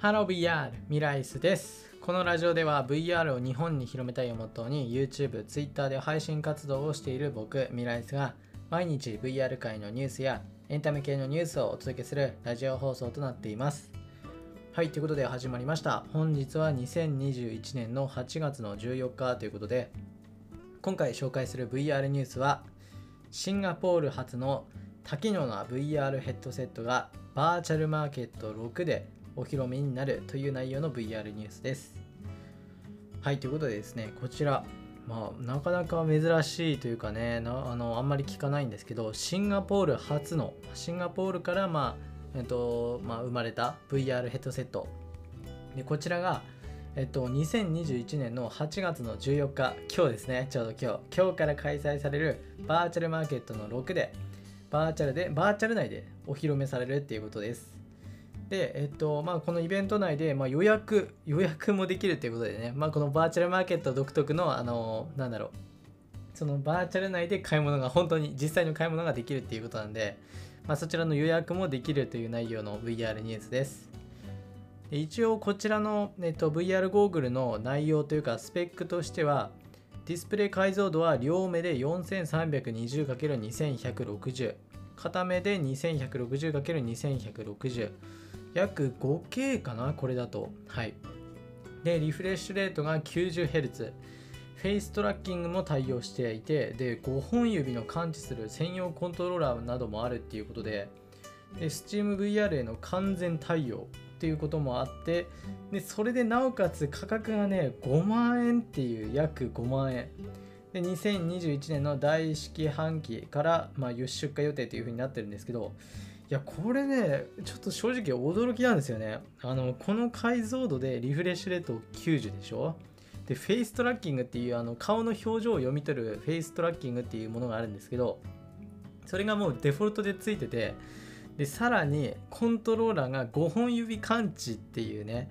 ハロー VR ミライスです。このラジオでは VR を日本に広めたいをモットーに YouTube、Twitter で配信活動をしている僕ミライスが毎日 VR 界のニュースやエンタメ系のニュースをお届けするラジオ放送となっています。はいということで始まりました。本日は2021年の8月の14日ということで今回紹介する VR ニュースはシンガポール発の多機能な VR ヘッドセットがバーチャルマーケット6でお披露目になるという内容の VR ニュースです。はい、ということでですね、こちら、まあ、なかなか珍しいというかねあの、あんまり聞かないんですけど、シンガポール初の、シンガポールから、まあえっとまあ、生まれた VR ヘッドセット。でこちらが、えっと、2021年の8月の14日、今日ですね、ちょうど今日、今日から開催されるバーチャルマーケットの6で、バーチャルで、バーチャル内でお披露目されるっていうことです。で、えっと、まあ、このイベント内で、まあ、予約、予約もできるっていうことでね、まあ、このバーチャルマーケット独特の、あの、なんだろう、そのバーチャル内で買い物が本当に実際の買い物ができるっていうことなんで、まあ、そちらの予約もできるという内容の VR ニュースです。一応こちらの、えっと、VR ゴーグルの内容というかスペックとしてはディスプレイ解像度は両目で 4320×2160 片目で 2160×2160 約 5K かなこれだと。はい。でリフレッシュレートが 90Hz フェイストラッキングも対応していてで5本指の感知する専用コントローラーなどもあるっていうことでで SteamVR への完全対応っていうこともあってでそれでなおかつ価格がね5万円っていう約5万円。で2021年の第四半期から、まあ、出荷予定というふうになってるんですけどいやこれねちょっと正直驚きなんですよね。あのこの解像度でリフレッシュレート90でしょ？でフェイストラッキングっていうあの顔の表情を読み取るフェイストラッキングっていうものがあるんですけどそれがもうデフォルトでついててでさらにコントローラーが5本指感知っていうね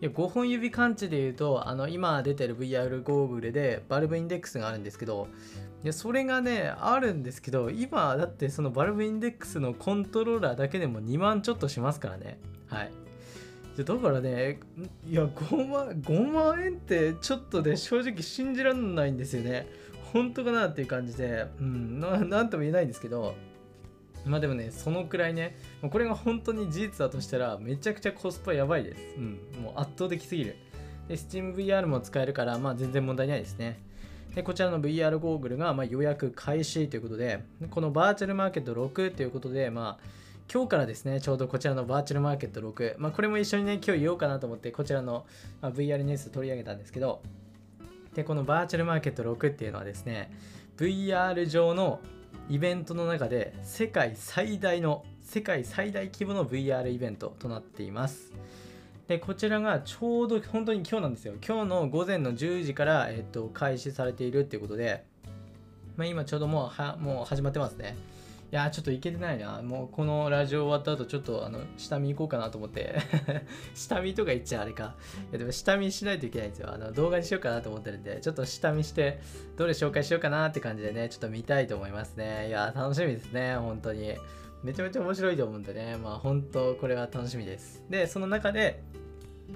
いや5本指感知でいうとあの今出てる VR ゴーグルでバルブインデックスがあるんですけどいやそれがねあるんですけど今だってそのバルブインデックスのコントローラーだけでも2万ちょっとしますからね。はい。だからねいや5万 ,5 万円ってちょっとね正直信じられないんですよね。本当かなっていう感じでうんなんとも言えないんですけどまあでもね、そのくらいね、これが本当に事実だとしたら、めちゃくちゃコスパやばいです。うん、もう圧倒的すぎる。で、SteamVR も使えるから、まあ全然問題ないですね。で、こちらの VR ゴーグルが、まあ、予約開始ということで、このバーチャルマーケット6ということで、まあ、今日からですね、ちょうどこちらのバーチャルマーケット6、まあ、これも一緒にね、今日言おうかなと思って、こちらの、ま VR ニュース取り上げたんですけど、で、このバーチャルマーケット6っていうのはですね、VR 上のイベントの中で世界最大の世界最大規模の VR イベントとなっています。でこちらがちょうど本当に今日なんですよ。今日の午前の10時から、えっと、開始されているっていうことで、まあ、今ちょうどもうはもう始まってますね。いやちょっといけてないな。もうこのラジオ終わった後、ちょっとあの下見行こうかなと思って 下見とか言っちゃあれか。いやでも下見しないといけないんですよ。あの動画にしようかなと思ってるんで、ちょっと下見して、どれ紹介しようかなって感じでね、ちょっと見たいと思いますね。いや、楽しみですね、本当に。めちゃめちゃ面白いと思うんでね、まあ本当これは楽しみです。で、その中で、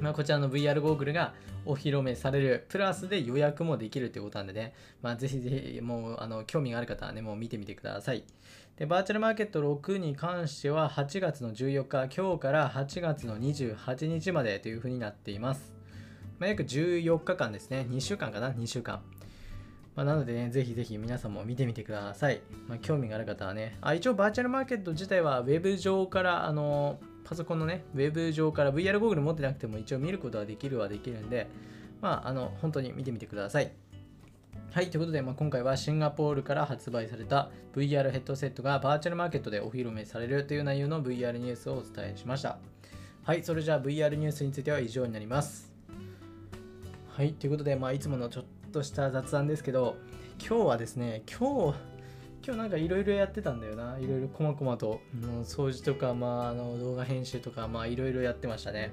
まあ、こちらの VR ゴーグルがお披露目される、プラスで予約もできるということなんでね、まあ、ぜひぜひ、もう、あの、興味がある方はね、もう見てみてください。で、バーチャルマーケット6に関しては8月の14日、今日から8月の28日までというふうになっています。まあ、約14日間ですね。2週間かな ?2 週間。まあ、なのでね、ぜひぜひ皆さんも見てみてください。まあ、興味がある方はね。あ、一応バーチャルマーケット自体は Web 上から、あの、パソコンのね、Web 上から VR ゴーグル持ってなくても一応見ることはできるはできるんで、まあ、あの、本当に見てみてください。はい、ということで、まあ、今回はシンガポールから発売された VR ヘッドセットがバーチャルマーケットでお披露目されるという内容の VR ニュースをお伝えしました。はい、それじゃあ VR ニュースについては以上になります。はい、ということで、まあ、いつものちょっとした雑談ですけど、今日はですね、今日、今日なんかいろいろやってたんだよな。いろいろこまこまと、うん、掃除とか、まあ、あの動画編集とか、まあいろいろやってましたね。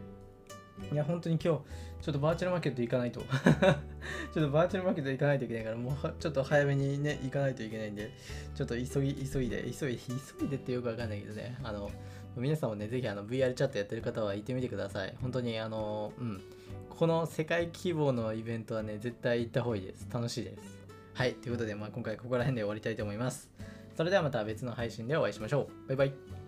いや、本当に今日、ちょっとバーチャルマーケット行かないと。ちょっとバーチャルマーケット行かないといけないから、もうちょっと早めにね、行かないといけないんで、ちょっと急ぎ、急いで、急いで、急いでってよくわかんないけどね、あの、皆さんもね、ぜひあの VR チャットやってる方は行ってみてください。本当にあの、うん。この世界規模のイベントはね、絶対行った方がいいです。楽しいです。はい。ということで、まあ、今回ここら辺で終わりたいと思います。それではまた別の配信でお会いしましょう。バイバイ。